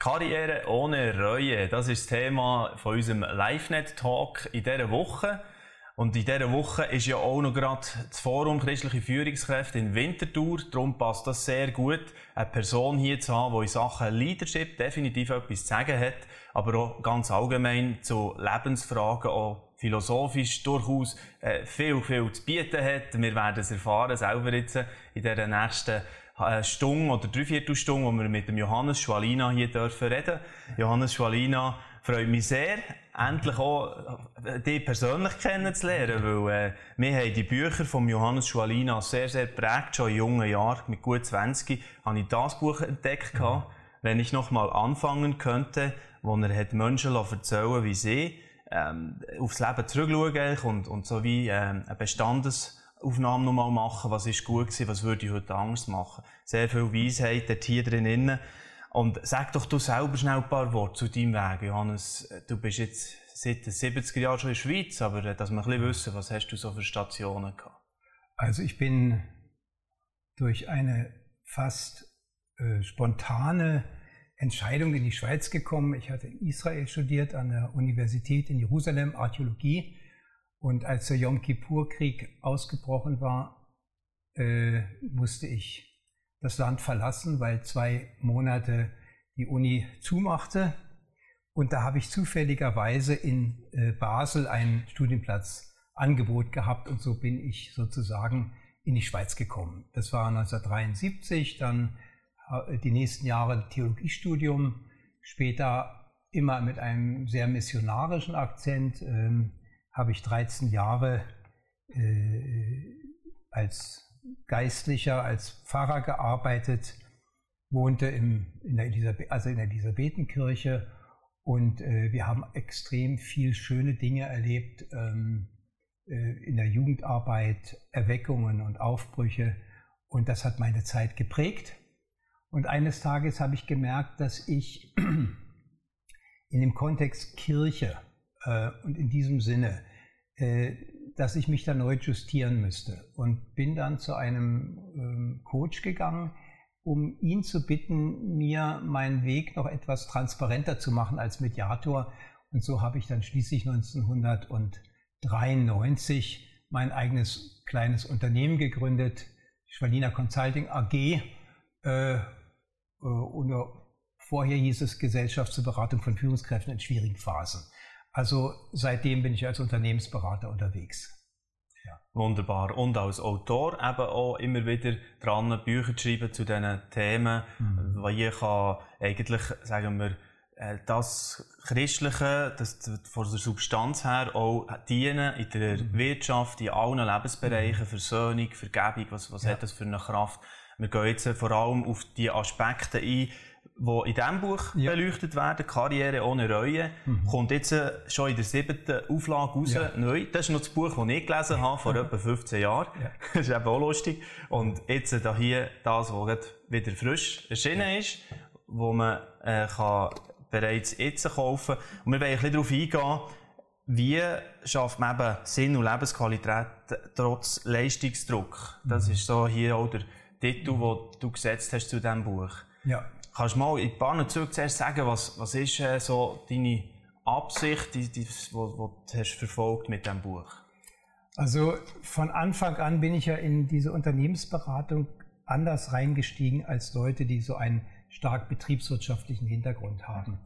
Karriere ohne Reue, das ist das Thema von unserem LiveNet-Talk in dieser Woche. Und in dieser Woche ist ja auch noch gerade das Forum Christliche Führungskräfte in Winterthur. Darum passt das sehr gut, eine Person hier zu haben, die in Sachen Leadership definitiv etwas zu sagen hat, aber auch ganz allgemein zu Lebensfragen, auch philosophisch durchaus äh, viel, viel zu bieten hat. Wir werden es erfahren, selber jetzt in dieser nächsten eine Stunde oder dreiviertel Stunde, wo wir mit dem Johannes Schwalina hier dürfen reden. Johannes Schwalina freut mich sehr, endlich auch äh, dich persönlich kennenzulernen, weil äh, wir haben die Bücher von Johannes Schwalina sehr, sehr prägt, schon in jungen Jahren, mit gut 20, habe ich das Buch entdeckt. Mhm. Wenn ich noch mal anfangen könnte, wo er hat Menschen erzählen wie sie ähm, aufs Leben zurückschauen und, und so wie ähm, ein Bestandes Aufnahme nochmal machen, was ist gut gewesen, was würde ich heute anders machen. Sehr viel Weisheit dort hier drin. Und sag doch du selber schnell ein paar Worte zu deinem Weg, Johannes. Du bist jetzt seit den 70er Jahren schon in der Schweiz, aber äh, dass wir ein bisschen wissen, was hast du so für Stationen gehabt? Also ich bin durch eine fast äh, spontane Entscheidung in die Schweiz gekommen. Ich hatte in Israel studiert, an der Universität in Jerusalem, Archäologie und als der Yom Kippur-Krieg ausgebrochen war, äh, musste ich das Land verlassen, weil zwei Monate die Uni zumachte. Und da habe ich zufälligerweise in äh, Basel einen Studienplatzangebot gehabt und so bin ich sozusagen in die Schweiz gekommen. Das war 1973, dann äh, die nächsten Jahre Theologiestudium, später immer mit einem sehr missionarischen Akzent. Ähm, habe ich 13 Jahre äh, als Geistlicher, als Pfarrer gearbeitet, wohnte im, in der also in der Elisabethenkirche und äh, wir haben extrem viel schöne Dinge erlebt ähm, äh, in der Jugendarbeit, Erweckungen und Aufbrüche und das hat meine Zeit geprägt. Und eines Tages habe ich gemerkt, dass ich in dem Kontext Kirche und in diesem Sinne, äh, dass ich mich da neu justieren müsste. Und bin dann zu einem ähm, Coach gegangen, um ihn zu bitten, mir meinen Weg noch etwas transparenter zu machen als Mediator. Und so habe ich dann schließlich 1993 mein eigenes kleines Unternehmen gegründet, Schwalina Consulting AG. Äh, äh, und vorher hieß es Gesellschaft zur Beratung von Führungskräften in schwierigen Phasen. Also seitdem bin ich als Unternehmensberater unterwegs. Ja. Wunderbar. Und als Autor eben auch immer wieder dran, Bücher zu schreiben zu diesen Themen, mhm. weil ich kann eigentlich, sagen wir, äh, das Christliche, das von der Substanz her auch dienen in der mhm. Wirtschaft, in allen Lebensbereichen, mhm. Versöhnung, Vergebung, was, was ja. hat das für eine Kraft? Wir gehen jetzt vor allem auf die Aspekte ein, die in diesem Buch ja. beleuchtet werden, Karriere ohne Reue, mhm. kommt jetzt äh, schon in der siebten Auflage raus, ja. neu. Das ist noch das Buch, das ich gelesen habe, vor etwa 15 Jahren. Ja. Das ist eben auch lustig. Und jetzt äh, da hier das, was wieder frisch erschienen ist, wo man äh, kann bereits jetzt kaufen kann. Und wir wollen ein bisschen darauf eingehen, wie schafft man eben Sinn und Lebensqualität trotz Leistungsdruck? Das mhm. ist so hier auch der Titel, den du gesetzt hast zu diesem Buch. Ja. Kannst du mal in ein paar Züge zuerst sagen, was, was ist äh, so deine Absicht, die, die, wo, wo du hast verfolgt mit diesem Buch? Also von Anfang an bin ich ja in diese Unternehmensberatung anders reingestiegen als Leute, die so einen stark betriebswirtschaftlichen Hintergrund haben.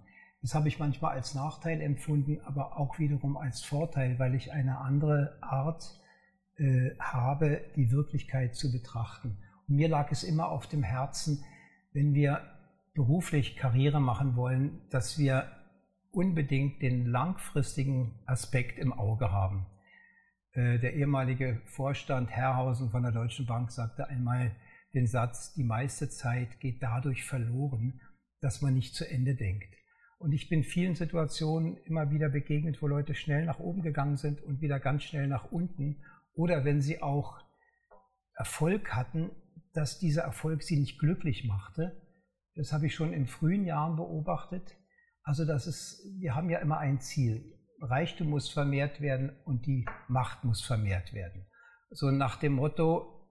Das habe ich manchmal als Nachteil empfunden, aber auch wiederum als Vorteil, weil ich eine andere Art äh, habe, die Wirklichkeit zu betrachten. Und mir lag es immer auf dem Herzen, wenn wir beruflich Karriere machen wollen, dass wir unbedingt den langfristigen Aspekt im Auge haben. Äh, der ehemalige Vorstand Herrhausen von der Deutschen Bank sagte einmal den Satz, die meiste Zeit geht dadurch verloren, dass man nicht zu Ende denkt. Und ich bin vielen Situationen immer wieder begegnet, wo Leute schnell nach oben gegangen sind und wieder ganz schnell nach unten. Oder wenn sie auch Erfolg hatten, dass dieser Erfolg sie nicht glücklich machte, das habe ich schon in frühen Jahren beobachtet. Also das ist, wir haben ja immer ein Ziel. Reichtum muss vermehrt werden und die Macht muss vermehrt werden. So nach dem Motto,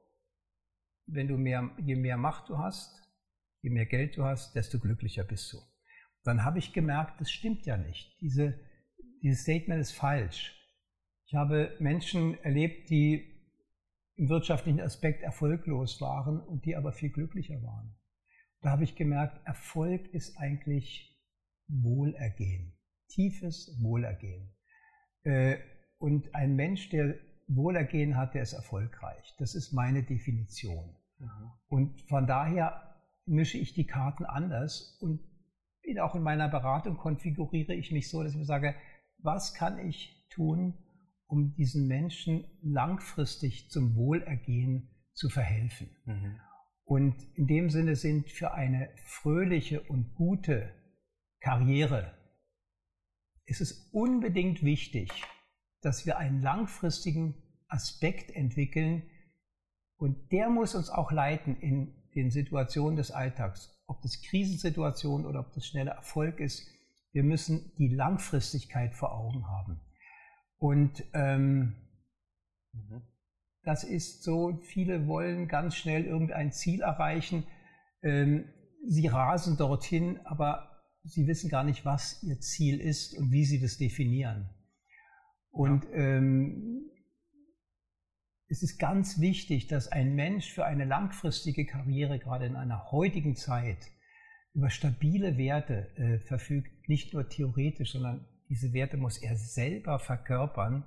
wenn du mehr, je mehr Macht du hast, je mehr Geld du hast, desto glücklicher bist du. dann habe ich gemerkt, das stimmt ja nicht. Diese, dieses Statement ist falsch. Ich habe Menschen erlebt, die im wirtschaftlichen Aspekt erfolglos waren und die aber viel glücklicher waren. Da habe ich gemerkt, Erfolg ist eigentlich Wohlergehen, tiefes Wohlergehen. Äh, und ein Mensch, der Wohlergehen hat, der ist erfolgreich. Das ist meine Definition. Mhm. Und von daher mische ich die Karten anders und auch in meiner Beratung konfiguriere ich mich so, dass ich mir sage, was kann ich tun, um diesen Menschen langfristig zum Wohlergehen zu verhelfen. Mhm. Und in dem Sinne sind für eine fröhliche und gute Karriere ist es unbedingt wichtig, dass wir einen langfristigen Aspekt entwickeln und der muss uns auch leiten in den Situationen des Alltags, ob das Krisensituation oder ob das schnelle Erfolg ist. Wir müssen die Langfristigkeit vor Augen haben. Und ähm, mhm. Das ist so, viele wollen ganz schnell irgendein Ziel erreichen. Ähm, sie rasen dorthin, aber sie wissen gar nicht, was ihr Ziel ist und wie sie das definieren. Und ja. ähm, es ist ganz wichtig, dass ein Mensch für eine langfristige Karriere, gerade in einer heutigen Zeit, über stabile Werte äh, verfügt, nicht nur theoretisch, sondern diese Werte muss er selber verkörpern.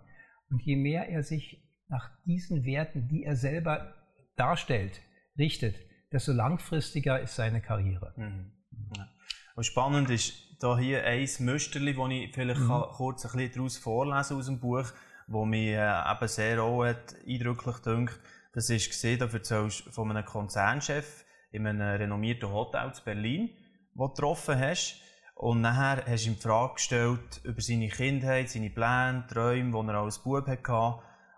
Und je mehr er sich nach diesen Werten, die er selber darstellt, richtet, desto langfristiger ist seine Karriere. Mhm. Ja. Und spannend ist da hier ein Müsterli, das ich vielleicht mhm. kurz ein bisschen daraus vorlesen aus dem Buch, wo mir äh, eben sehr auch eindrücklich dünkt. Das ist gesehen, da erzählst von einem Konzernchef in einem renommierten Hotel in Berlin, den du getroffen hast. Und nachher hast du ihm die Frage gestellt über seine Kindheit, seine Pläne, Träume, die er als Bub hatte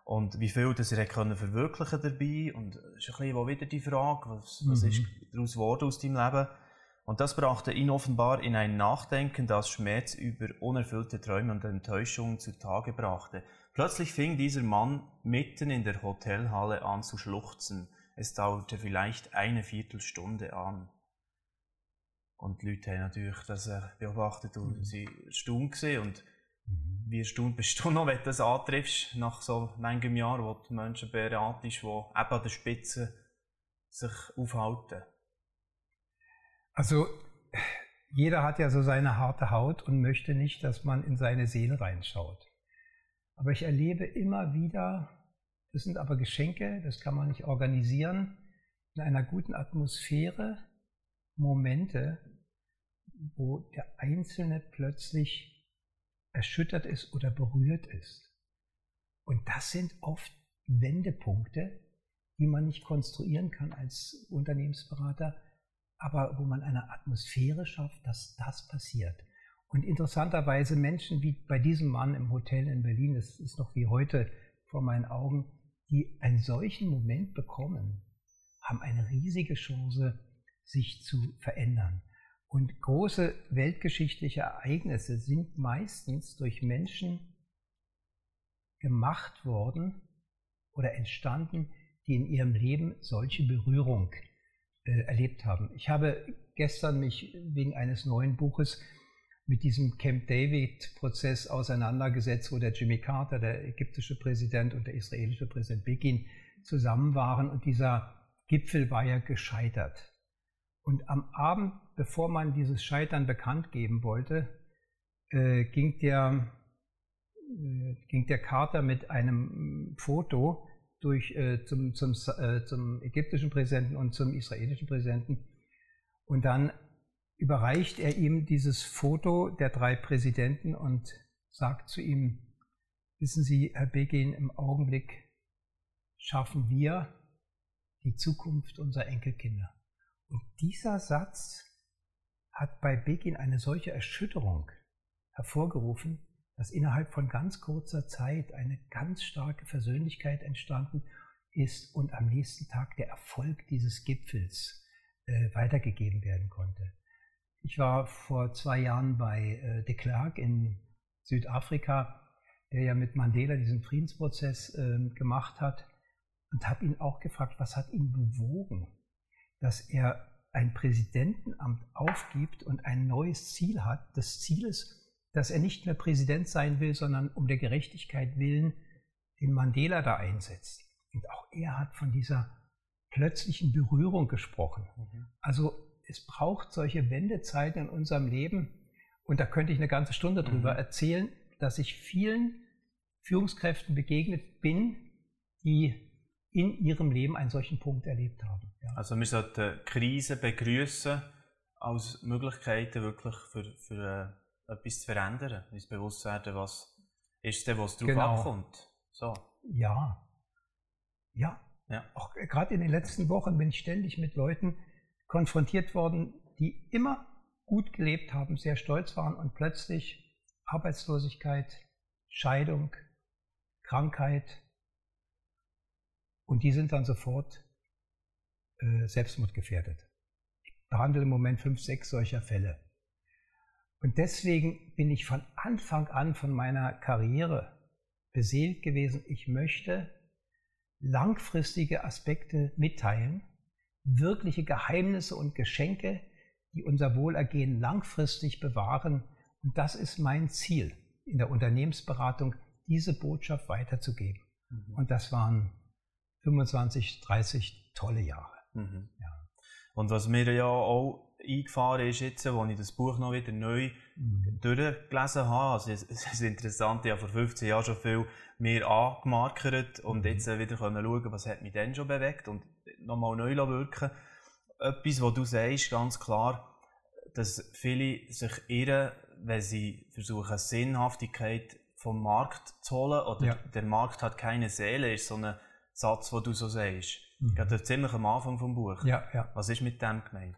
und wie viel das er können verwirklichen dabei. Und es ist ein bisschen wieder die Frage, was, was mhm. ist daraus geworden aus deinem Leben? Und das brachte ihn offenbar in ein Nachdenken, das Schmerz über unerfüllte Träume und Enttäuschungen zutage brachte. Plötzlich fing dieser Mann mitten in der Hotelhalle an zu schluchzen. Es dauerte vielleicht eine Viertelstunde an. Und die Leute haben natürlich das äh, beobachtet und mhm. sie stumm gesehen. Und mhm. wie erstaunt bist du noch, wenn du das antriffst, nach so manchem Jahr, wo die Menschen beratest, die eben an der Spitze sich aufhalten? Also, jeder hat ja so seine harte Haut und möchte nicht, dass man in seine Seele reinschaut. Aber ich erlebe immer wieder, das sind aber Geschenke, das kann man nicht organisieren, in einer guten Atmosphäre Momente, wo der Einzelne plötzlich erschüttert ist oder berührt ist. Und das sind oft Wendepunkte, die man nicht konstruieren kann als Unternehmensberater, aber wo man eine Atmosphäre schafft, dass das passiert. Und interessanterweise Menschen wie bei diesem Mann im Hotel in Berlin, das ist noch wie heute vor meinen Augen, die einen solchen Moment bekommen, haben eine riesige Chance, sich zu verändern. Und große weltgeschichtliche Ereignisse sind meistens durch Menschen gemacht worden oder entstanden, die in ihrem Leben solche Berührung äh, erlebt haben. Ich habe gestern mich wegen eines neuen Buches mit diesem Camp David-Prozess auseinandergesetzt, wo der Jimmy Carter, der ägyptische Präsident und der israelische Präsident Begin zusammen waren. Und dieser Gipfel war ja gescheitert. Und am Abend, bevor man dieses Scheitern bekannt geben wollte, äh, ging, der, äh, ging der Carter mit einem Foto durch, äh, zum, zum, äh, zum ägyptischen Präsidenten und zum israelischen Präsidenten. Und dann überreicht er ihm dieses Foto der drei Präsidenten und sagt zu ihm, wissen Sie, Herr Begin, im Augenblick schaffen wir die Zukunft unserer Enkelkinder. Und dieser Satz hat bei Begin eine solche Erschütterung hervorgerufen, dass innerhalb von ganz kurzer Zeit eine ganz starke Versöhnlichkeit entstanden ist und am nächsten Tag der Erfolg dieses Gipfels äh, weitergegeben werden konnte. Ich war vor zwei Jahren bei äh, de Klerk in Südafrika, der ja mit Mandela diesen Friedensprozess äh, gemacht hat und habe ihn auch gefragt, was hat ihn bewogen, dass er ein Präsidentenamt aufgibt und ein neues Ziel hat. Das Ziel ist, dass er nicht mehr Präsident sein will, sondern um der Gerechtigkeit willen den Mandela da einsetzt. Und auch er hat von dieser plötzlichen Berührung gesprochen. Mhm. Also es braucht solche Wendezeiten in unserem Leben. Und da könnte ich eine ganze Stunde drüber mhm. erzählen, dass ich vielen Führungskräften begegnet bin, die in ihrem Leben einen solchen Punkt erlebt haben. Ja. Also wir sollten Krise begrüßen als Möglichkeiten wirklich für, für äh, etwas zu verändern, uns bewusst werden, was ist denn, was drauf genau. abkommt. So. Ja. Ja. ja. Auch gerade in den letzten Wochen bin ich ständig mit Leuten konfrontiert worden, die immer gut gelebt haben, sehr stolz waren und plötzlich Arbeitslosigkeit, Scheidung, Krankheit, und die sind dann sofort äh, selbstmordgefährdet. Ich behandle im Moment fünf, sechs solcher Fälle. Und deswegen bin ich von Anfang an von meiner Karriere beseelt gewesen. Ich möchte langfristige Aspekte mitteilen, wirkliche Geheimnisse und Geschenke, die unser Wohlergehen langfristig bewahren. Und das ist mein Ziel in der Unternehmensberatung, diese Botschaft weiterzugeben. Mhm. Und das waren 25, 30 tolle Jahre. Mhm. Ja. Und was mir ja auch eingefahren ist jetzt, als ich das Buch noch wieder neu mhm. durchgelesen habe, also es, ist interessant, ich habe vor 15 Jahren schon viel mehr angemarkert und mhm. jetzt wieder können schauen, was hat mich denn schon bewegt und nochmal neu wirken Etwas, was du sagst, ganz klar, dass viele sich irren, wenn sie versuchen, Sinnhaftigkeit vom Markt zu holen oder ja. der Markt hat keine Seele, ist so eine Satz, den du so sagst. Mhm. Gerade ziemlich am Anfang vom Buch. Ja, ja. Was ist mit dem gemeint?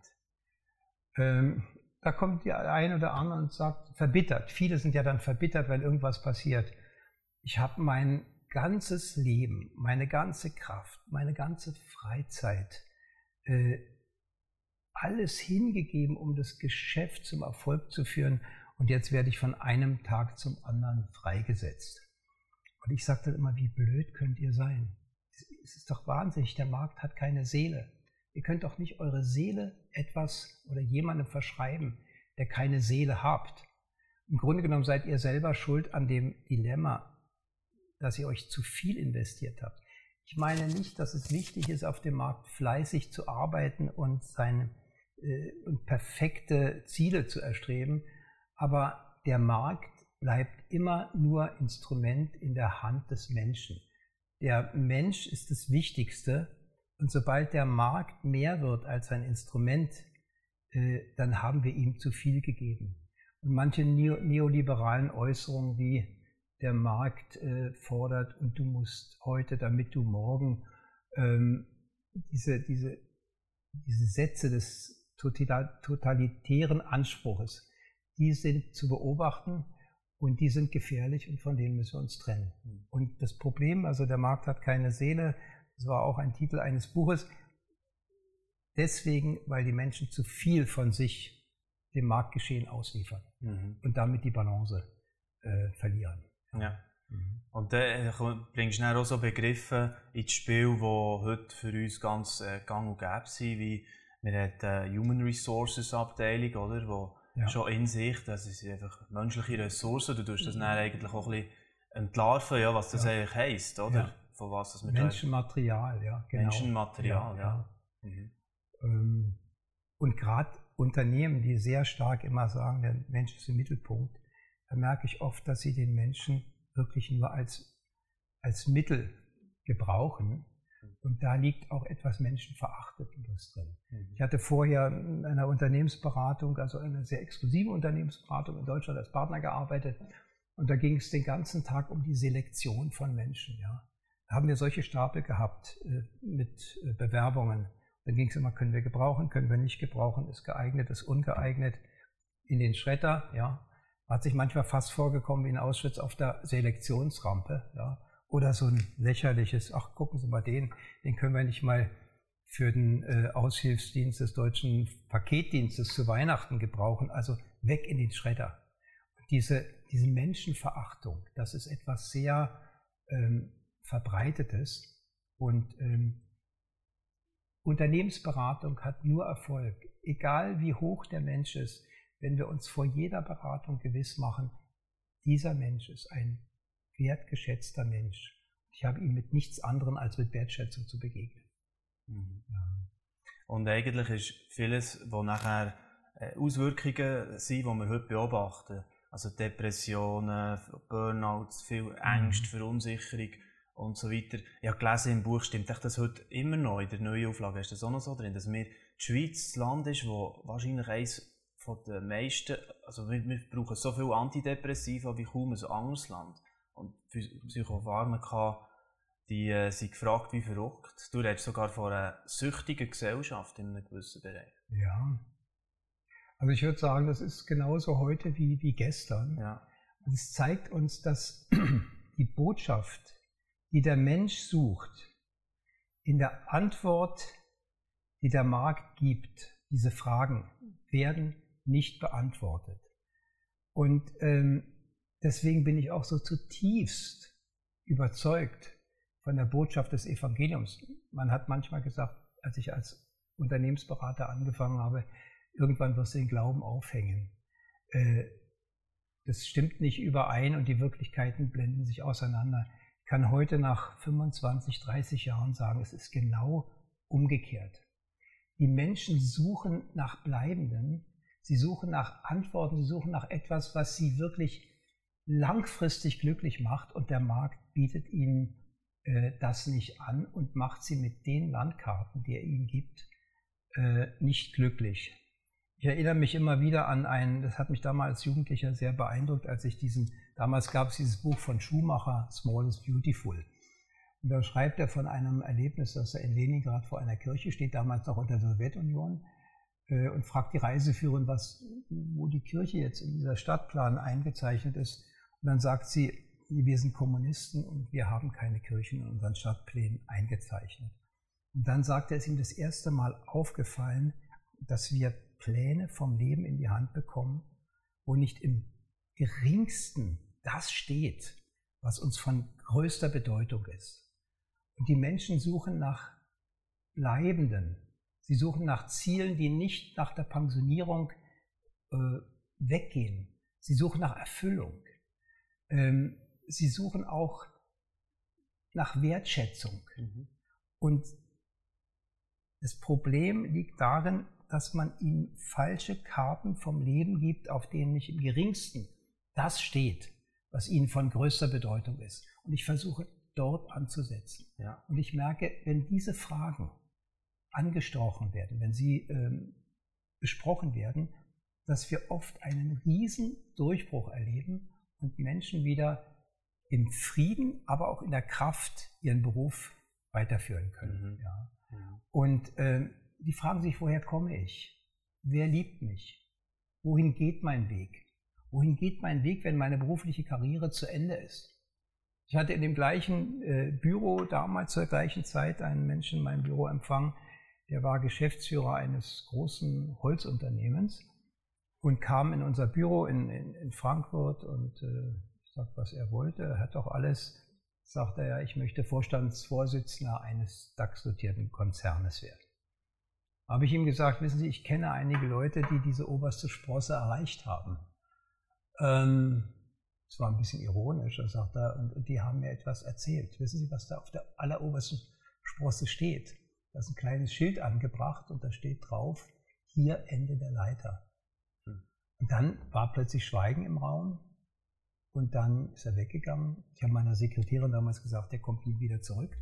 Ähm, da kommt der ein oder andere und sagt, verbittert. Viele sind ja dann verbittert, wenn irgendwas passiert. Ich habe mein ganzes Leben, meine ganze Kraft, meine ganze Freizeit, äh, alles hingegeben, um das Geschäft zum Erfolg zu führen. Und jetzt werde ich von einem Tag zum anderen freigesetzt. Und ich sagte immer, wie blöd könnt ihr sein? Es ist doch wahnsinnig, der Markt hat keine Seele. Ihr könnt doch nicht eure Seele etwas oder jemandem verschreiben, der keine Seele habt. Im Grunde genommen seid ihr selber schuld an dem Dilemma, dass ihr euch zu viel investiert habt. Ich meine nicht, dass es wichtig ist, auf dem Markt fleißig zu arbeiten und, seine, äh, und perfekte Ziele zu erstreben, aber der Markt bleibt immer nur Instrument in der Hand des Menschen. Der Mensch ist das Wichtigste und sobald der Markt mehr wird als ein Instrument, äh, dann haben wir ihm zu viel gegeben. Und manche neoliberalen Äußerungen wie der Markt äh, fordert und du musst heute, damit du morgen ähm, diese, diese, diese Sätze des totalitären Anspruches, die sind zu beobachten und die sind gefährlich und von denen müssen wir uns trennen. Und das Problem, also der Markt hat keine Seele, das war auch ein Titel eines Buches, deswegen, weil die Menschen zu viel von sich dem Marktgeschehen ausliefern mhm. und damit die Balance äh, verlieren. Ja. Mhm. Und dann äh, bringst du dann auch so Begriffe ins Spiel, die heute für uns ganz äh, gang und gäbe sind, wie wir haben die Human Resources Abteilung, oder, wo ja. schon in sich, das ist einfach menschliche Ressourcen, du tust das dann eigentlich auch ein bisschen entlarven, ja, was das ja. eigentlich heisst, oder? Ja. Von was das mit Menschenmaterial, ja, genau. Menschenmaterial, ja. Mhm. Ähm, und gerade Unternehmen, die sehr stark immer sagen, der Mensch ist im Mittelpunkt, da merke ich oft, dass sie den Menschen wirklich nur als, als Mittel gebrauchen und da liegt auch etwas Menschenverachtendes drin. Mhm. Ich hatte vorher in einer Unternehmensberatung, also eine sehr exklusive Unternehmensberatung in Deutschland als Partner gearbeitet. Und da ging es den ganzen Tag um die Selektion von Menschen. Ja. Da haben wir solche Stapel gehabt äh, mit äh, Bewerbungen. Dann ging es immer, können wir gebrauchen, können wir nicht gebrauchen, ist geeignet, ist ungeeignet, in den Schredder. Ja. Hat sich manchmal fast vorgekommen wie in Auschwitz auf der Selektionsrampe. Ja oder so ein lächerliches, ach gucken Sie mal den, den können wir nicht mal für den äh, Aushilfsdienst des deutschen Paketdienstes zu Weihnachten gebrauchen. Also weg in den Schredder. Diese, diese Menschenverachtung, das ist etwas sehr ähm, Verbreitetes. Und ähm, Unternehmensberatung hat nur Erfolg, egal wie hoch der Mensch ist, wenn wir uns vor jeder Beratung gewiss machen, dieser Mensch ist ein wertgeschätzter Mensch. Ich habe ihm mit nichts anderem als mit Wertschätzung zu begegnen. Mhm. Ja. Und eigentlich ist vieles, wo nachher äh, Auswirkungen sind, die wir heute beobachten. Also Depressionen, Burnouts, viel Ängste, mhm. Verunsicherung und so weiter. Ich habe gelesen im Buch, stimmt das heute immer noch in der neuen Auflage, ist das auch noch so drin, dass wir die Schweiz das Land ist, wo wahrscheinlich eines von den meisten, also wir, wir brauchen so viel Antidepressiva wie kaum ein anderes Land. Und Psychopharmaka die äh, sind gefragt wie verrückt. Du redest sogar von einer süchtigen Gesellschaft in einem gewissen Bereich. Ja. Also ich würde sagen, das ist genauso heute wie, wie gestern. Ja. Und es zeigt uns, dass die Botschaft, die der Mensch sucht, in der Antwort, die der Markt gibt, diese Fragen werden nicht beantwortet. Und ähm, deswegen bin ich auch so zutiefst überzeugt, von der Botschaft des Evangeliums. Man hat manchmal gesagt, als ich als Unternehmensberater angefangen habe, irgendwann wirst du den Glauben aufhängen. Äh, das stimmt nicht überein und die Wirklichkeiten blenden sich auseinander. Ich kann heute nach 25, 30 Jahren sagen, es ist genau umgekehrt. Die Menschen suchen nach Bleibenden, sie suchen nach Antworten, sie suchen nach etwas, was sie wirklich langfristig glücklich macht und der Markt bietet ihnen äh, das nicht an und macht sie mit den Landkarten, die er ihnen gibt, äh, nicht glücklich. Ich erinnere mich immer wieder an einen, das hat mich damals als Jugendlicher sehr beeindruckt, als ich diesen, damals gab es dieses Buch von Schumacher, Small is Beautiful. Und da schreibt er von einem Erlebnis, dass er in Leningrad vor einer Kirche steht, damals noch unter der Sowjetunion, äh, und fragt die Reiseführerin, was, wo die Kirche jetzt in dieser Stadtplan eingezeichnet ist. Und dann sagt sie, wir sind Kommunisten und wir haben keine Kirchen in unseren Stadtplänen eingezeichnet. Und dann sagte es ihm das erste Mal aufgefallen, dass wir Pläne vom Leben in die Hand bekommen, wo nicht im geringsten das steht, was uns von größter Bedeutung ist. Und die Menschen suchen nach Bleibenden. Sie suchen nach Zielen, die nicht nach der Pensionierung äh, weggehen. Sie suchen nach Erfüllung. Ähm, sie suchen auch nach Wertschätzung. Mhm. Und das Problem liegt darin, dass man ihnen falsche Karten vom Leben gibt, auf denen nicht im geringsten das steht, was ihnen von größter Bedeutung ist. Und ich versuche dort anzusetzen. Ja. Und ich merke, wenn diese Fragen angesprochen werden, wenn sie ähm, besprochen werden, dass wir oft einen riesen Durchbruch erleben und Menschen wieder in Frieden, aber auch in der Kraft ihren Beruf weiterführen können. Mhm. Ja. Mhm. Und äh, die fragen sich, woher komme ich? Wer liebt mich? Wohin geht mein Weg? Wohin geht mein Weg, wenn meine berufliche Karriere zu Ende ist? Ich hatte in dem gleichen äh, Büro damals zur gleichen Zeit einen Menschen in meinem Büro empfangen, der war Geschäftsführer eines großen Holzunternehmens und kam in unser Büro in, in, in Frankfurt und äh, sagt, was er wollte. Er hat doch alles, sagt er ich möchte Vorstandsvorsitzender eines DAX-dotierten Konzernes werden. Habe ich ihm gesagt, wissen Sie, ich kenne einige Leute, die diese oberste Sprosse erreicht haben. Ähm, das war ein bisschen ironisch, er sagt er, und die haben mir etwas erzählt. Wissen Sie, was da auf der allerobersten Sprosse steht? Da ist ein kleines Schild angebracht und da steht drauf, hier Ende der Leiter. Und dann war plötzlich Schweigen im Raum und dann ist er weggegangen. Ich habe meiner Sekretärin damals gesagt, der kommt nie wieder zurück.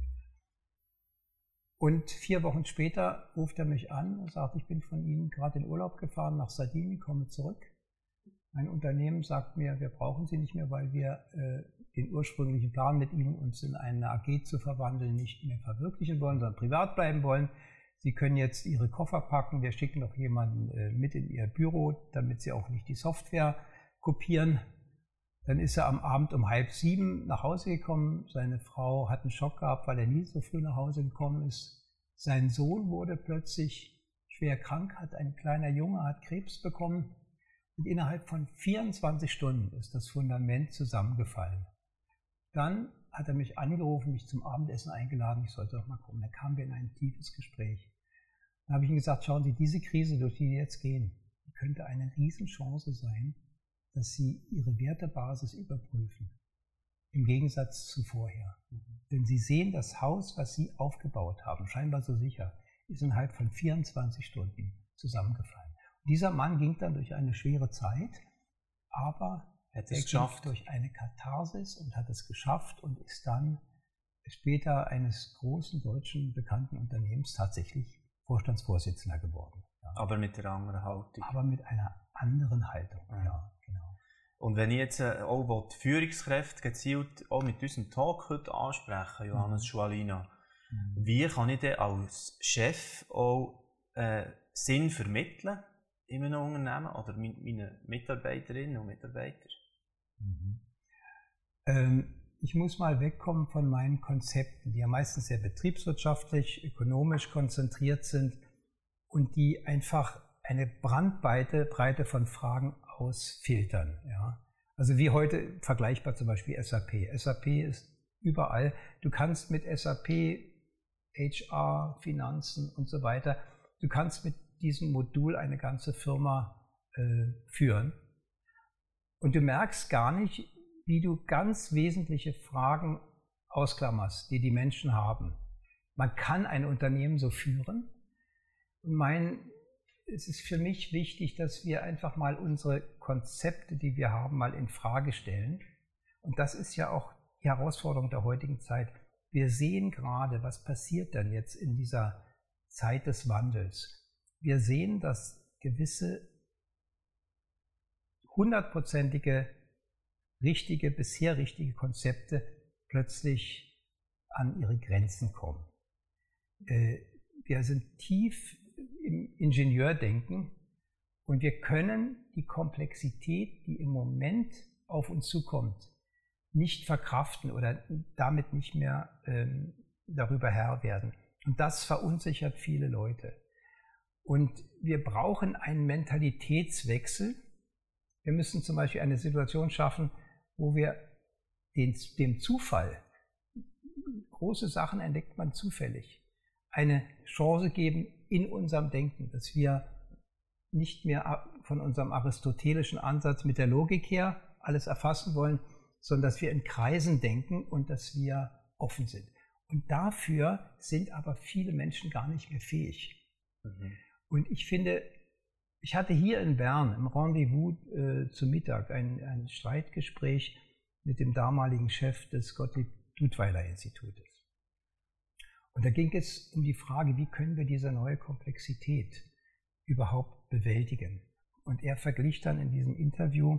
Und vier Wochen später ruft er mich an und sagt, ich bin von Ihnen gerade in Urlaub gefahren nach Sardinien, komme zurück. Mein Unternehmen sagt mir, wir brauchen Sie nicht mehr, weil wir äh, den ursprünglichen Plan mit Ihnen, uns in eine AG zu verwandeln, nicht mehr verwirklichen wollen, sondern privat bleiben wollen. Sie können jetzt Ihre Koffer packen, wir schicken noch jemanden äh, mit in Ihr Büro, damit Sie auch nicht die Software kopieren. Dann ist er am Abend um halb sieben nach Hause gekommen. Seine Frau hat einen Schock gehabt, weil er nie so früh nach Hause gekommen ist. Sein Sohn wurde plötzlich schwer krank, hat ein kleiner Junge, hat Krebs bekommen. Und innerhalb von 24 Stunden ist das Fundament zusammengefallen. Dann hat er mich angerufen, mich zum Abendessen eingeladen, ich sollte doch mal kommen. Da kamen wir in ein tiefes Gespräch. Dann habe ich ihm gesagt, schauen Sie, diese Krise, durch die wir jetzt gehen, könnte eine Riesenchance sein, dass Sie Ihre Wertebasis überprüfen. Im Gegensatz zu vorher. Denn Sie sehen, das Haus, was Sie aufgebaut haben, scheinbar so sicher, ist innerhalb von 24 Stunden zusammengefallen. Und dieser Mann ging dann durch eine schwere Zeit, aber hat es geschafft. durch eine Katharsis und hat es geschafft und ist dann später eines großen deutschen bekannten Unternehmens tatsächlich Vorstandsvorsitzender geworden. Ja. Aber mit einer anderen Haltung. Aber mit einer anderen Haltung, ja, ja genau. Und wenn ich jetzt äh, auch die Führungskräfte gezielt auch mit unserem Talk heute ansprechen, Johannes mhm. Schualina, mhm. wie kann ich denn als Chef auch äh, Sinn vermitteln in einem Unternehmen oder meinen Mitarbeiterinnen und Mitarbeitern? Mhm. Ähm, ich muss mal wegkommen von meinen Konzepten, die ja meistens sehr betriebswirtschaftlich, ökonomisch konzentriert sind und die einfach eine Brandweite Breite von Fragen ausfiltern. Ja. Also wie heute vergleichbar zum Beispiel SAP. SAP ist überall. Du kannst mit SAP HR, Finanzen und so weiter, du kannst mit diesem Modul eine ganze Firma äh, führen. Und du merkst gar nicht, wie du ganz wesentliche Fragen ausklammerst, die die Menschen haben. Man kann ein Unternehmen so führen. Und mein, es ist für mich wichtig, dass wir einfach mal unsere Konzepte, die wir haben, mal in Frage stellen. Und das ist ja auch die Herausforderung der heutigen Zeit. Wir sehen gerade, was passiert denn jetzt in dieser Zeit des Wandels. Wir sehen, dass gewisse hundertprozentige richtige, bisher richtige Konzepte plötzlich an ihre Grenzen kommen. Äh, wir sind tief im Ingenieurdenken und wir können die Komplexität, die im Moment auf uns zukommt, nicht verkraften oder damit nicht mehr ähm, darüber Herr werden. Und das verunsichert viele Leute. Und wir brauchen einen Mentalitätswechsel. Wir müssen zum Beispiel eine Situation schaffen, wo wir den, dem Zufall, große Sachen entdeckt man zufällig, eine Chance geben in unserem Denken, dass wir nicht mehr von unserem aristotelischen Ansatz mit der Logik her alles erfassen wollen, sondern dass wir in Kreisen denken und dass wir offen sind. Und dafür sind aber viele Menschen gar nicht mehr fähig. Mhm. Und ich finde, ich hatte hier in Bern im Rendezvous äh, zu Mittag ein, ein Streitgespräch mit dem damaligen Chef des Gottlieb Dudweiler Institutes. Und da ging es um die Frage, wie können wir diese neue Komplexität überhaupt bewältigen. Und er verglich dann in diesem Interview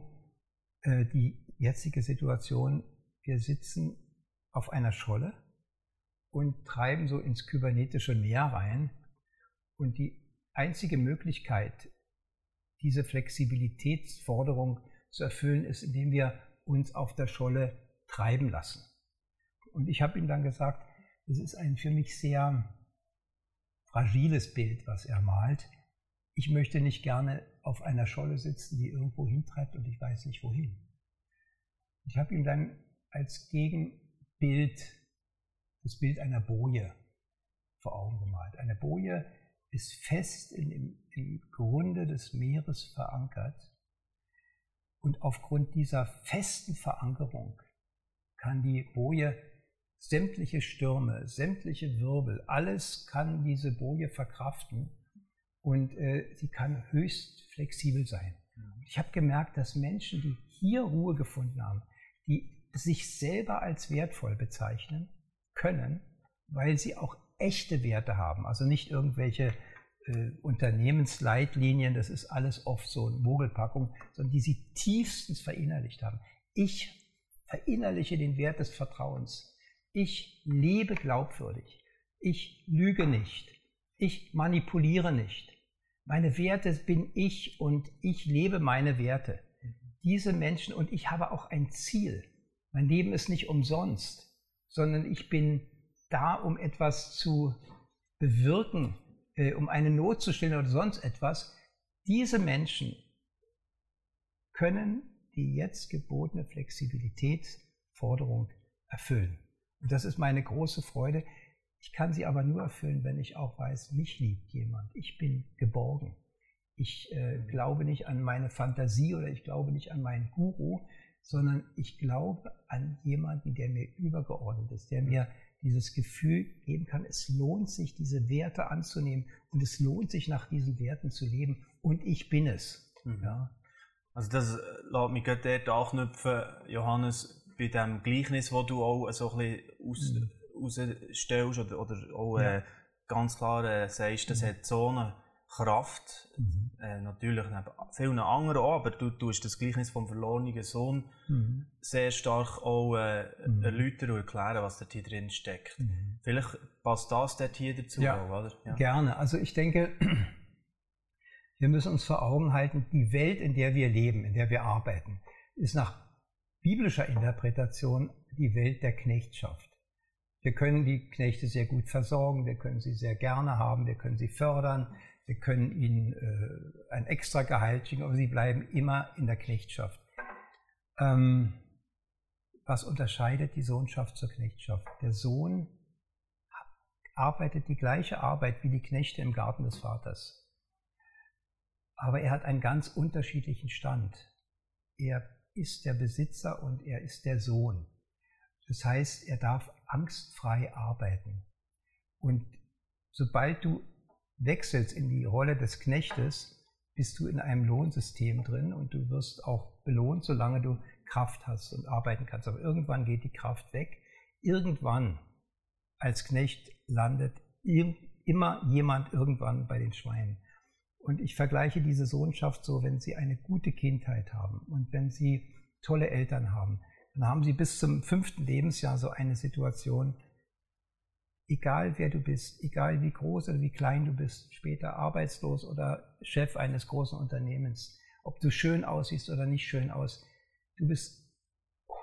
äh, die jetzige Situation, wir sitzen auf einer Scholle und treiben so ins kybernetische Meer rein. Und die einzige Möglichkeit, diese Flexibilitätsforderung zu erfüllen, ist, indem wir uns auf der Scholle treiben lassen. Und ich habe ihm dann gesagt, das ist ein für mich sehr fragiles Bild, was er malt. Ich möchte nicht gerne auf einer Scholle sitzen, die irgendwo hintreibt und ich weiß nicht wohin. Ich habe ihm dann als Gegenbild das Bild einer Boje vor Augen gemalt. Eine Boje ist fest in, im, im Grunde des Meeres verankert. Und aufgrund dieser festen Verankerung kann die Boje sämtliche Stürme, sämtliche Wirbel, alles kann diese Boje verkraften. Und äh, sie kann höchst flexibel sein. Ich habe gemerkt, dass Menschen, die hier Ruhe gefunden haben, die sich selber als wertvoll bezeichnen können, weil sie auch echte Werte haben, also nicht irgendwelche äh, Unternehmensleitlinien, das ist alles oft so eine Mogelpackung, sondern die sie tiefstens verinnerlicht haben. Ich verinnerliche den Wert des Vertrauens. Ich lebe glaubwürdig. Ich lüge nicht. Ich manipuliere nicht. Meine Werte bin ich und ich lebe meine Werte. Diese Menschen und ich habe auch ein Ziel. Mein Leben ist nicht umsonst, sondern ich bin da, um etwas zu bewirken, äh, um eine Not zu stillen oder sonst etwas, diese Menschen können die jetzt gebotene Flexibilitätsforderung erfüllen. Und das ist meine große Freude. Ich kann sie aber nur erfüllen, wenn ich auch weiß, mich liebt jemand. Ich bin geborgen. Ich äh, glaube nicht an meine Fantasie oder ich glaube nicht an meinen Guru, sondern ich glaube an jemanden, der mir übergeordnet ist, der mir dieses Gefühl geben kann, es lohnt sich, diese Werte anzunehmen und es lohnt sich, nach diesen Werten zu leben und ich bin es. Mhm. Ja. Also das äh, lässt mich gerade dort anknüpfen, Johannes, bei dem Gleichnis, das du auch so ein bisschen aus, mhm. rausstellst oder, oder auch ja. äh, ganz klar äh, sagst, das mhm. hat eine Kraft, mhm. äh, natürlich neben vielen anderen auch, aber du tust das Gleichnis vom verlorenen Sohn mhm. sehr stark auch äh, mhm. erläutern und erklären, was da hier drin steckt. Mhm. Vielleicht passt das dort hier dazu ja, auch, oder? Ja. Gerne. Also ich denke, wir müssen uns vor Augen halten, die Welt, in der wir leben, in der wir arbeiten, ist nach biblischer Interpretation die Welt der Knechtschaft. Wir können die Knechte sehr gut versorgen, wir können sie sehr gerne haben, wir können sie fördern, wir können ihnen äh, ein extra Gehalt schicken, aber sie bleiben immer in der Knechtschaft. Ähm, was unterscheidet die Sohnschaft zur Knechtschaft? Der Sohn arbeitet die gleiche Arbeit wie die Knechte im Garten des Vaters. Aber er hat einen ganz unterschiedlichen Stand. Er ist der Besitzer und er ist der Sohn. Das heißt, er darf angstfrei arbeiten. Und sobald du wechselst in die Rolle des Knechtes, bist du in einem Lohnsystem drin und du wirst auch belohnt, solange du Kraft hast und arbeiten kannst. Aber irgendwann geht die Kraft weg. Irgendwann als Knecht landet immer jemand irgendwann bei den Schweinen. Und ich vergleiche diese Sohnschaft so, wenn sie eine gute Kindheit haben und wenn sie tolle Eltern haben, dann haben sie bis zum fünften Lebensjahr so eine Situation, egal wer du bist, egal wie groß oder wie klein du bist, später arbeitslos oder Chef eines großen Unternehmens, ob du schön aussiehst oder nicht schön aus, du bist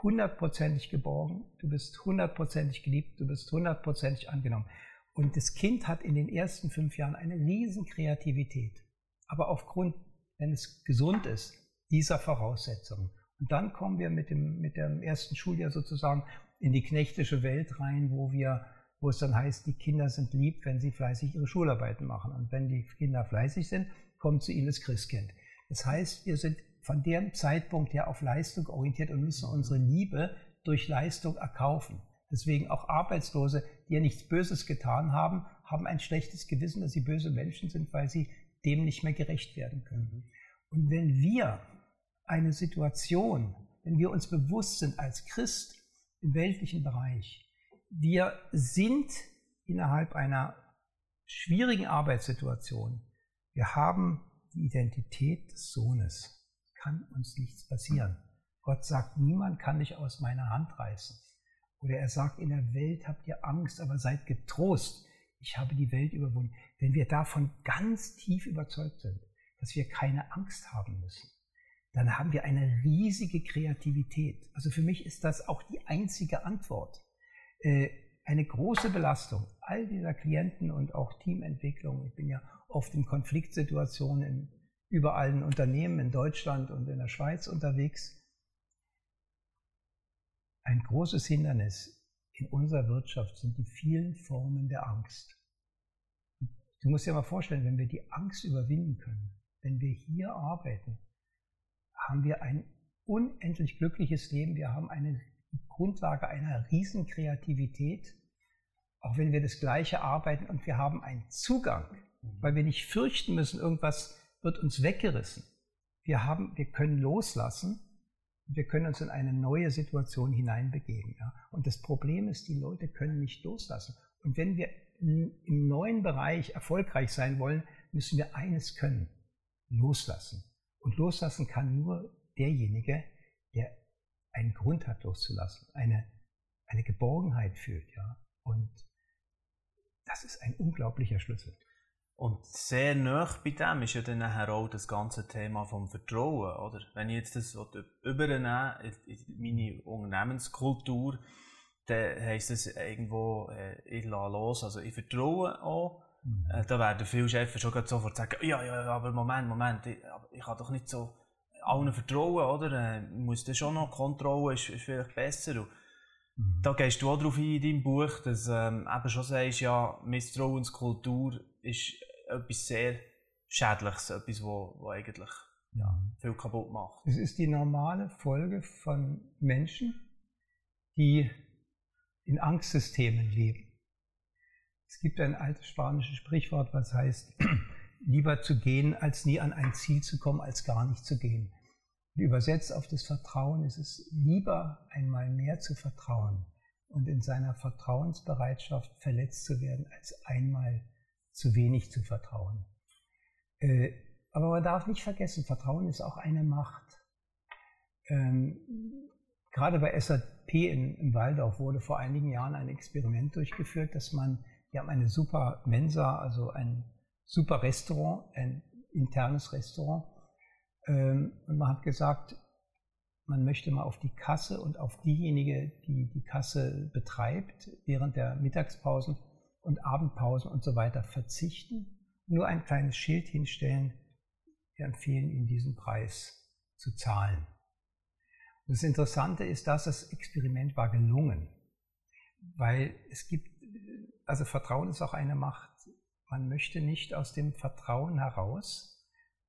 hundertprozentig geborgen, du bist hundertprozentig geliebt, du bist hundertprozentig angenommen. Und das Kind hat in den ersten fünf Jahren eine riesen Kreativität, aber aufgrund, wenn es gesund ist, dieser Voraussetzungen. Und dann kommen wir mit dem, mit dem ersten Schuljahr sozusagen in die knechtische Welt rein, wo wir wo es dann heißt, die Kinder sind lieb, wenn sie fleißig ihre Schularbeiten machen. Und wenn die Kinder fleißig sind, kommt zu ihnen das Christkind. Das heißt, wir sind von dem Zeitpunkt her auf Leistung orientiert und müssen unsere Liebe durch Leistung erkaufen. Deswegen auch Arbeitslose, die ja nichts Böses getan haben, haben ein schlechtes Gewissen, dass sie böse Menschen sind, weil sie dem nicht mehr gerecht werden können. Und wenn wir eine Situation, wenn wir uns bewusst sind als Christ im weltlichen Bereich, wir sind innerhalb einer schwierigen Arbeitssituation. Wir haben die Identität des Sohnes. Kann uns nichts passieren. Gott sagt, niemand kann dich aus meiner Hand reißen. Oder er sagt, in der Welt habt ihr Angst, aber seid getrost. Ich habe die Welt überwunden. Wenn wir davon ganz tief überzeugt sind, dass wir keine Angst haben müssen, dann haben wir eine riesige Kreativität. Also für mich ist das auch die einzige Antwort. Äh, eine große Belastung all dieser Klienten und auch Teamentwicklung. Ich bin ja oft in Konfliktsituationen in überall in Unternehmen in Deutschland und in der Schweiz unterwegs. Ein großes Hindernis in unserer Wirtschaft sind die vielen Formen der Angst. Du musst dir mal vorstellen, wenn wir die Angst überwinden können, wenn wir hier arbeiten, haben wir ein unendlich glückliches Leben. Wir haben eine Grundlage einer riesen Kreativität, auch wenn wir das Gleiche arbeiten und wir haben einen Zugang, mhm. weil wir nicht fürchten müssen, irgendwas wird uns weggerissen. Wir, haben, wir können loslassen und wir können uns in eine neue Situation hineinbegeben. Ja? Und das Problem ist, die Leute können nicht loslassen. Und wenn wir im neuen Bereich erfolgreich sein wollen, müssen wir eines können, loslassen. Und loslassen kann nur derjenige, der einen Grund hat loszulassen, eine, eine Geborgenheit fühlt, ja. Und das ist ein unglaublicher Schlüssel. Und sehr nah bei dem ist ja dann nachher auch das ganze Thema vom Vertrauen, oder? Wenn ich jetzt das übernehme in meine Unternehmenskultur, dann heisst es irgendwo, äh, ich lasse los, also ich vertraue auch. Mhm. Äh, da werden viele Chefs schon sofort sagen, ja, ja, aber Moment, Moment, ich, ich kann doch nicht so allen vertrauen, oder? Äh, muss das schon noch Kontrolle, ist, ist vielleicht besser. Und Mhm. Da gehst du auch darauf ein in deinem Buch, dass ähm, eben schon sagst, ja, Misstrauenskultur ist etwas sehr Schädliches, etwas, wo, wo eigentlich ja. viel kaputt macht. Es ist die normale Folge von Menschen, die in Angstsystemen leben. Es gibt ein altes spanisches Sprichwort, was heißt, lieber zu gehen, als nie an ein Ziel zu kommen, als gar nicht zu gehen. Übersetzt auf das Vertrauen ist es lieber einmal mehr zu vertrauen und in seiner Vertrauensbereitschaft verletzt zu werden, als einmal zu wenig zu vertrauen. Äh, aber man darf nicht vergessen, Vertrauen ist auch eine Macht. Ähm, gerade bei SAP in, in Waldorf wurde vor einigen Jahren ein Experiment durchgeführt, dass man, wir haben eine super Mensa, also ein super Restaurant, ein internes Restaurant. Ähm, und man hat gesagt, man möchte mal auf die Kasse und auf diejenige, die die Kasse betreibt, während der Mittagspausen und Abendpausen und so weiter verzichten. Nur ein kleines Schild hinstellen, wir empfehlen Ihnen diesen Preis zu zahlen. Das Interessante ist, dass das Experiment war gelungen, weil es gibt, also Vertrauen ist auch eine Macht. Man möchte nicht aus dem Vertrauen heraus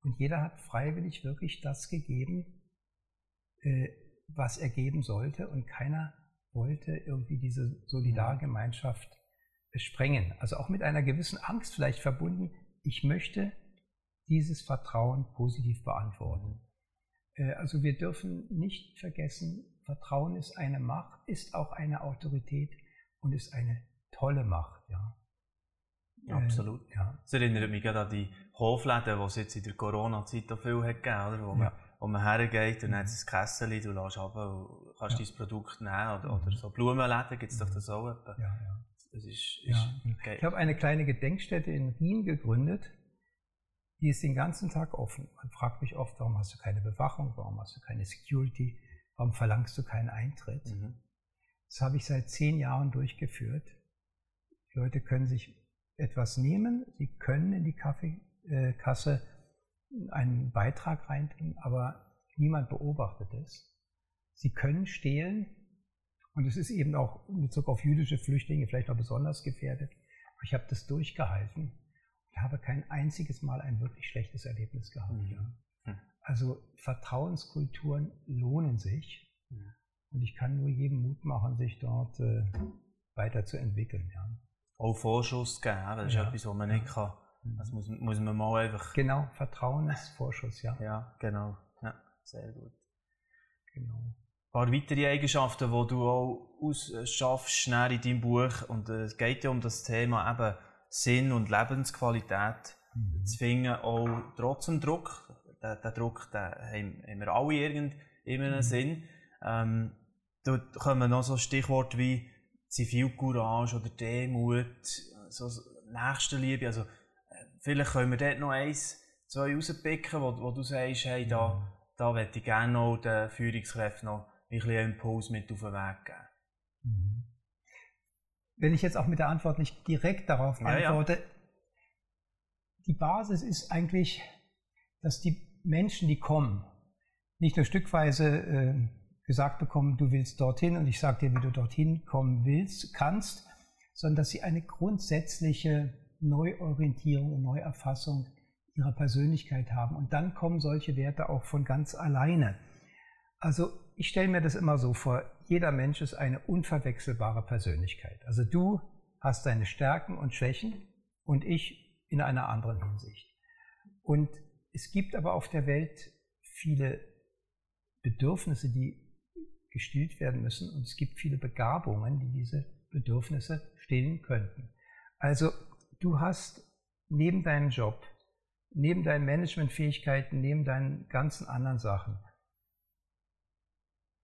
und jeder hat freiwillig wirklich das gegeben, äh, was er geben sollte und keiner wollte irgendwie diese Solidargemeinschaft sprengen. Also auch mit einer gewissen Angst vielleicht verbunden, ich möchte dieses Vertrauen positiv beantworten. Äh, also wir dürfen nicht vergessen, Vertrauen ist eine Macht, ist auch eine Autorität und ist eine tolle Macht. Ja. Absolut. Äh, ja. Das erinnert mich gerade an die Hofläden, die es jetzt in der Corona-Zeit auch viel hat gegeben, oder? Wo, man, wo man hergeht und dann hat es ein Kessel, du lässt ab und kannst ja. dein Produkt nehmen. Oder, oder mhm. so Blumenläden gibt es doch das auch. Ja, ja. Das ist, ist ja. Ich habe eine kleine Gedenkstätte in Rien gegründet die ist den ganzen Tag offen. Man fragt mich oft, warum hast du keine Bewachung, warum hast du keine Security, warum verlangst du keinen Eintritt? Mhm. Das habe ich seit zehn Jahren durchgeführt. Die Leute können sich etwas nehmen, sie können in die Kaffeekasse einen Beitrag reintun, aber niemand beobachtet es. Sie können stehlen und es ist eben auch in Bezug auf jüdische Flüchtlinge vielleicht noch besonders gefährdet. Aber ich habe das durchgehalten habe kein einziges Mal ein wirklich schlechtes Erlebnis gehabt. Mhm. Ja. Hm. Also Vertrauenskulturen lohnen sich mhm. und ich kann nur jedem Mut machen, sich dort äh, weiterzuentwickeln. Ja. Auch Vorschuss geben, das ist ja. etwas, was man nicht kann. Das muss, muss man mal einfach. Genau, Vertrauen ist Vorschuss, ja. Ja, genau. Ja, sehr gut. Genau. Ein paar weitere Eigenschaften, die du auch ausschaffst, schnell in deinem Buch. Und äh, es geht ja um das Thema eben Sinn und Lebensqualität mhm. zu finden, auch trotz dem Druck. Den, den Druck den haben, wir alle irgend, in einem mhm. Sinn. Ähm, da kommen noch so Stichworte wie Zivilcourage oder Demut, so Nächstenliebe. Also, äh, vielleicht können wir dort noch eins, zwei rauspicken, wo, wo du sagst, hey, da, mhm. da möchte ich gerne noch den Führungskräften noch ein bisschen Impuls mit auf den Weg geben. Mhm wenn ich jetzt auch mit der Antwort nicht direkt darauf antworte, ja, ja. die Basis ist eigentlich, dass die Menschen, die kommen, nicht nur stückweise äh, gesagt bekommen, du willst dorthin und ich sage dir, wie du dorthin kommen willst, kannst, sondern dass sie eine grundsätzliche Neuorientierung und Neuerfassung ihrer Persönlichkeit haben. Und dann kommen solche Werte auch von ganz alleine. Also ich stelle mir das immer so vor, jeder Mensch ist eine unverwechselbare Persönlichkeit. Also du hast deine Stärken und Schwächen und ich in einer anderen Hinsicht. Und es gibt aber auf der Welt viele Bedürfnisse, die gestillt werden müssen und es gibt viele Begabungen, die diese Bedürfnisse stillen könnten. Also du hast neben deinem Job, neben deinen Managementfähigkeiten, neben deinen ganzen anderen Sachen,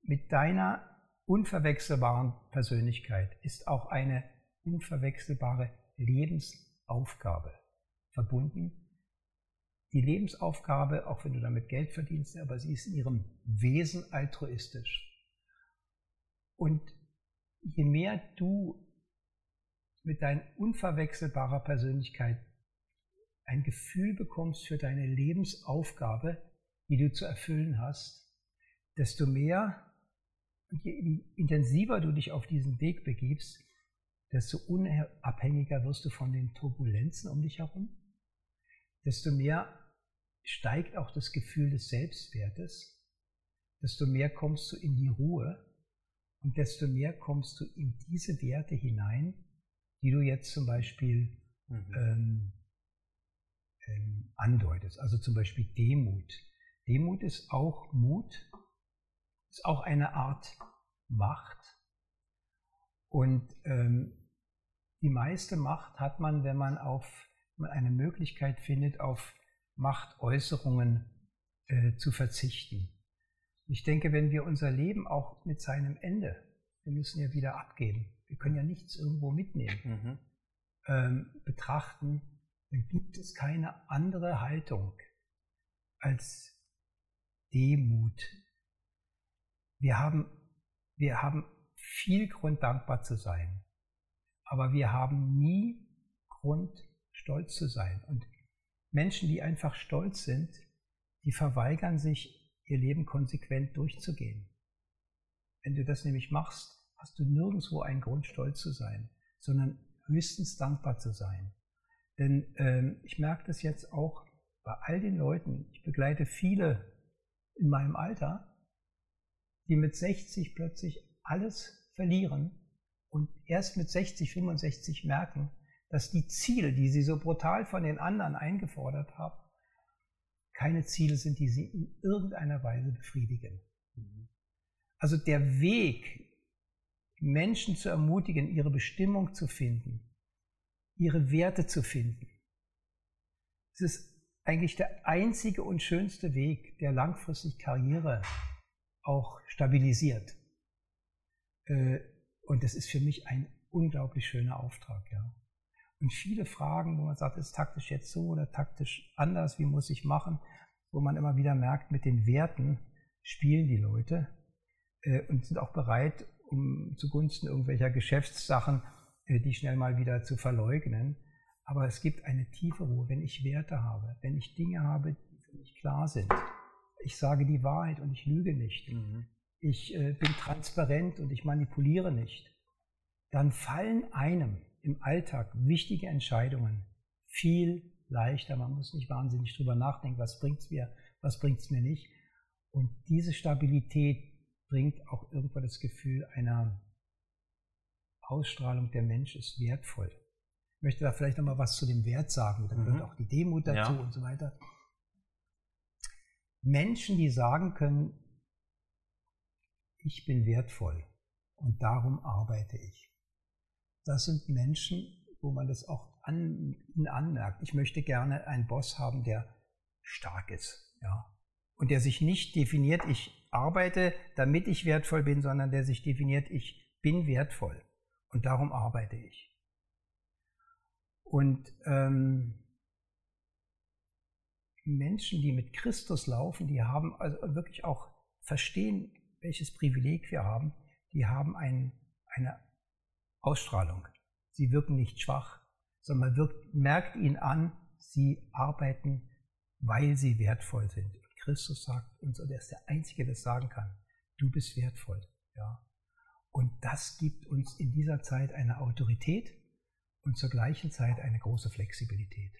mit deiner unverwechselbaren Persönlichkeit ist auch eine unverwechselbare Lebensaufgabe verbunden. Die Lebensaufgabe, auch wenn du damit Geld verdienst, aber sie ist in ihrem Wesen altruistisch. Und je mehr du mit deiner unverwechselbarer Persönlichkeit ein Gefühl bekommst für deine Lebensaufgabe, die du zu erfüllen hast, desto mehr Und je intensiver du dich auf diesen Weg begibst, desto unabhängiger wirst du von den Turbulenzen um dich herum, desto mehr steigt auch das Gefühl des Selbstwertes, desto mehr kommst du in die Ruhe und desto mehr kommst du in diese Werte hinein, die du jetzt zum Beispiel mhm. ähm, ähm, andeutest. Also zum Beispiel Demut. Demut ist auch Mut, ist auch eine Art Macht. Und ähm, die meiste Macht hat man, wenn man auf wenn man eine Möglichkeit findet, auf Machtäußerungen äh, zu verzichten. Ich denke, wenn wir unser Leben auch mit seinem Ende, wir müssen ja wieder abgeben, wir können ja nichts irgendwo mitnehmen, mhm. ähm, betrachten, dann gibt es keine andere Haltung als Demut. Wir haben, wir haben viel Grund dankbar zu sein, aber wir haben nie Grund stolz zu sein. Und Menschen, die einfach stolz sind, die verweigern sich, ihr Leben konsequent durchzugehen. Wenn du das nämlich machst, hast du nirgendwo einen Grund, stolz zu sein, sondern höchstens dankbar zu sein. Denn ähm, ich merke das jetzt auch bei all den Leuten, ich begleite viele in meinem Alter, die mit 60 plötzlich alles verlieren und erst mit 60, 65 merken, dass die Ziele, die sie so brutal von den anderen eingefordert haben, keine Ziele sind, die sie in irgendeiner Weise befriedigen. Mhm. Also der Weg, Menschen zu ermutigen, ihre Bestimmung zu finden, ihre Werte zu finden, das ist eigentlich der einzige und schönste Weg, der langfristig Karriere auch stabilisiert. Äh, und das ist für mich ein unglaublich schöner Auftrag. Ja. Und viele Fragen, wo man sagt, ist taktisch jetzt so oder taktisch anders, wie muss ich machen, wo man immer wieder merkt, mit den Werten spielen die Leute äh, und sind auch bereit, um zugunsten irgendwelcher Geschäftssachen äh, die schnell mal wieder zu verleugnen. Aber es gibt eine tiefe Ruhe, wenn ich Werte habe, wenn ich Dinge habe, die für mich klar sind. Ich sage die Wahrheit und ich lüge nicht. Mhm. Ich äh, bin transparent und ich manipuliere nicht. Dann fallen einem im Alltag wichtige Entscheidungen viel leichter. Man muss nicht wahnsinnig drüber nachdenken, was bringt es mir, was bringt es mir nicht. Und diese Stabilität bringt auch irgendwann das Gefühl einer Ausstrahlung, der Mensch ist wertvoll. Ich möchte da vielleicht nochmal was zu dem Wert sagen, dann mhm. gehört auch die Demut dazu ja. und so weiter. Menschen, die sagen können, ich bin wertvoll und darum arbeite ich das sind Menschen, wo man das auch an, ihnen anmerkt. Ich möchte gerne einen Boss haben, der stark ist, ja. Und der sich nicht definiert, ich arbeite, damit ich wertvoll bin, sondern der sich definiert, ich bin wertvoll und darum arbeite ich. Und ähm, Menschen, die mit Christus laufen, die haben also wirklich auch verstehen, welches Privileg wir haben, die haben ein, eine Ausstrahlung. Sie wirken nicht schwach, sondern man wirkt, merkt ihnen an, sie arbeiten, weil sie wertvoll sind. Und Christus sagt uns, und er ist der Einzige, der sagen kann, du bist wertvoll. Ja. Und das gibt uns in dieser Zeit eine Autorität und zur gleichen Zeit eine große Flexibilität.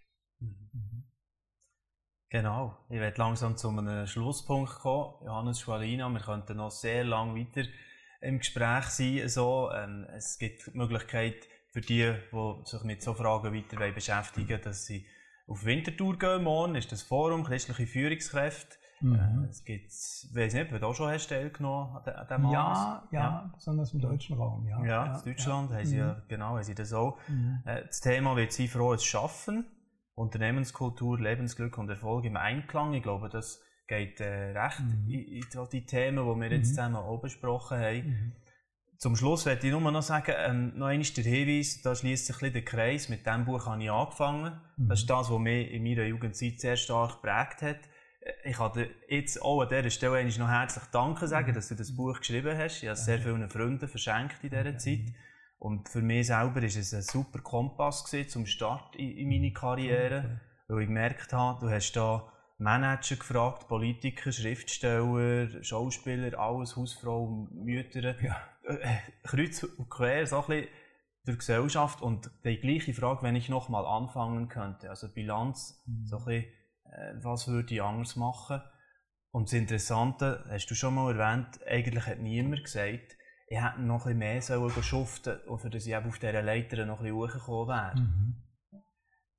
Genau, ich werde langsam zu einem Schlusspunkt kommen. Johannes Schwalina, wir könnten noch sehr lange weiter im Gespräch sein. So. Ähm, es gibt die Möglichkeit für die, die sich mit so Fragen weiter beschäftigen dass sie auf Wintertour gehen. Morgen ist das Forum Christliche Führungskräfte. Mhm. Äh, es gibt, ich weiß nicht, ob du auch schon hast teilgenommen an, dem ja, ja, ja, besonders im deutschen Raum. Ja, ja, ja in Deutschland ja. haben sie ja, mhm. genau, haben sie das auch. Mhm. Äh, das Thema wird sein frohes Schaffen, Unternehmenskultur, Lebensglück und Erfolg im Einklang. Ich glaube, das geht äh, recht mhm. in, in, die Themen, die wir jetzt mhm. zusammen auch besprochen haben. Mhm. Zum Schluss werde ich nur noch sagen, ähm, noch einmal der Hinweis, da schließt sich ein bisschen der Kreis, mit diesem Buch habe ich angefangen. Mhm. Das ist das, was mich in meiner Jugendzeit sehr stark geprägt hat. Ich kann dir jetzt auch an dieser Stelle noch herzlich Danke sagen, mhm. dass du das Buch geschrieben hast. Ich habe es sehr vielen Freunden verschenkt in dieser Zeit. Und für mich selber war es ein super Kompass gewesen, zum Start in, in meine Karriere, weil ich gemerkt habe, du hast da Manager gefragt, Politiker, Schriftsteller, Schauspieler, alles, Hausfrau, Mütter, ja. äh, kreuz und quer, so ein bisschen die Gesellschaft. Und die gleiche Frage, wenn ich nochmal anfangen könnte, also Bilanz, mhm. so ein bisschen, äh, was würde ich anders machen? Und das Interessante, hast du schon mal erwähnt, eigentlich hat niemand gesagt, ich hätte noch ein bisschen mehr schuften sollen, für dass ich auf dieser Leiter noch ein bisschen hochgekommen wäre. Mhm.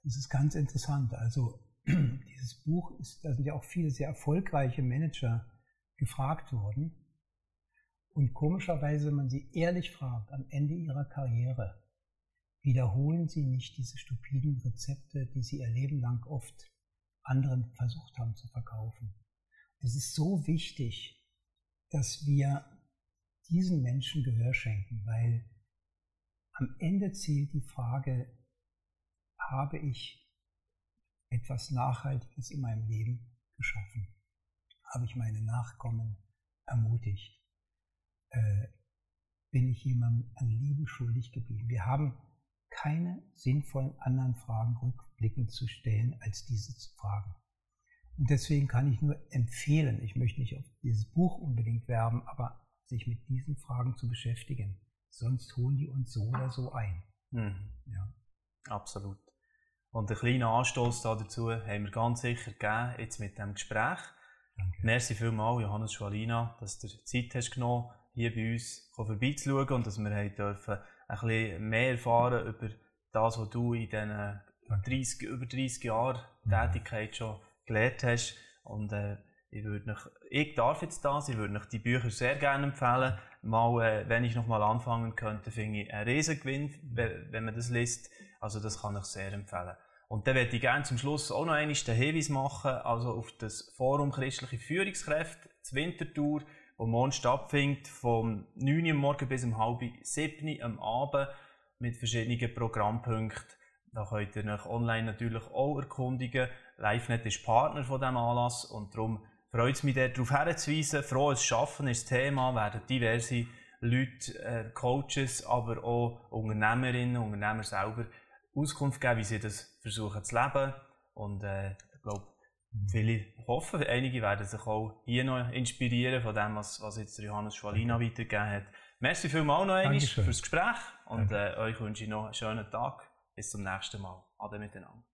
Das ist ganz interessant. Also dieses Buch, ist, da sind ja auch viele sehr erfolgreiche Manager gefragt worden. Und komischerweise, wenn man sie ehrlich fragt, am Ende ihrer Karriere, wiederholen sie nicht diese stupiden Rezepte, die sie ihr Leben lang oft anderen versucht haben zu verkaufen. Es ist so wichtig, dass wir diesen Menschen Gehör schenken, weil am Ende zählt die Frage, habe ich etwas Nachhaltiges in meinem Leben geschaffen? Habe ich meine Nachkommen ermutigt? Äh, bin ich jemandem an Liebe schuldig geblieben? Wir haben keine sinnvollen anderen Fragen rückblickend zu stellen, als diese zu fragen. Und deswegen kann ich nur empfehlen, ich möchte nicht auf dieses Buch unbedingt werben, aber sich mit diesen Fragen zu beschäftigen. Sonst holen die uns so oder so ein. Mhm. Ja. Absolut. Und einen kleinen Anstoß dazu haben wir ganz sicher gegeben, jetzt mit dem Gespräch. Danke. Merci vielmals, Johannes Schwalina, dass du Zeit hast genommen, hier bei uns vorbeizuschauen und dass wir dürfen ein bisschen mehr erfahren über das, was du in diesen 30, über 30 Jahren mhm. Tätigkeit schon gelernt hast. Und äh, ich, würde noch, ich darf jetzt das, ich würde euch die Bücher sehr gerne empfehlen. Mal, äh, wenn ich noch mal anfangen könnte, finde ich einen Riesengewinn, wenn man das liest. Also das kann ich sehr empfehlen. Und dann würde ich gerne zum Schluss auch noch einmal den Hinweis machen, also auf das Forum Christliche Führungskräfte, das Wintertour, wo morgen stattfindet, vom 9 Uhr morgen bis um halb 7 Uhr am Abend mit verschiedenen Programmpunkten. Da könnt ihr euch online natürlich auch erkundigen. LiveNet ist Partner von diesem Anlass und darum freut es mich, darauf hinzuweisen. Frohes Schaffen ist das Thema, werden diverse Leute, äh, Coaches, aber auch Unternehmerinnen, Unternehmer selber Auskunft geben, wie sie das versuchen zu leben. Und äh, ich glaube, viele hoffen, einige werden sich auch hier noch inspirieren von dem, was, was jetzt Johannes Schwalina weitergegeben hat. Merci vielmals noch einmal fürs Gespräch und äh, euch wünsche ich noch einen schönen Tag. Bis zum nächsten Mal. Ade miteinander.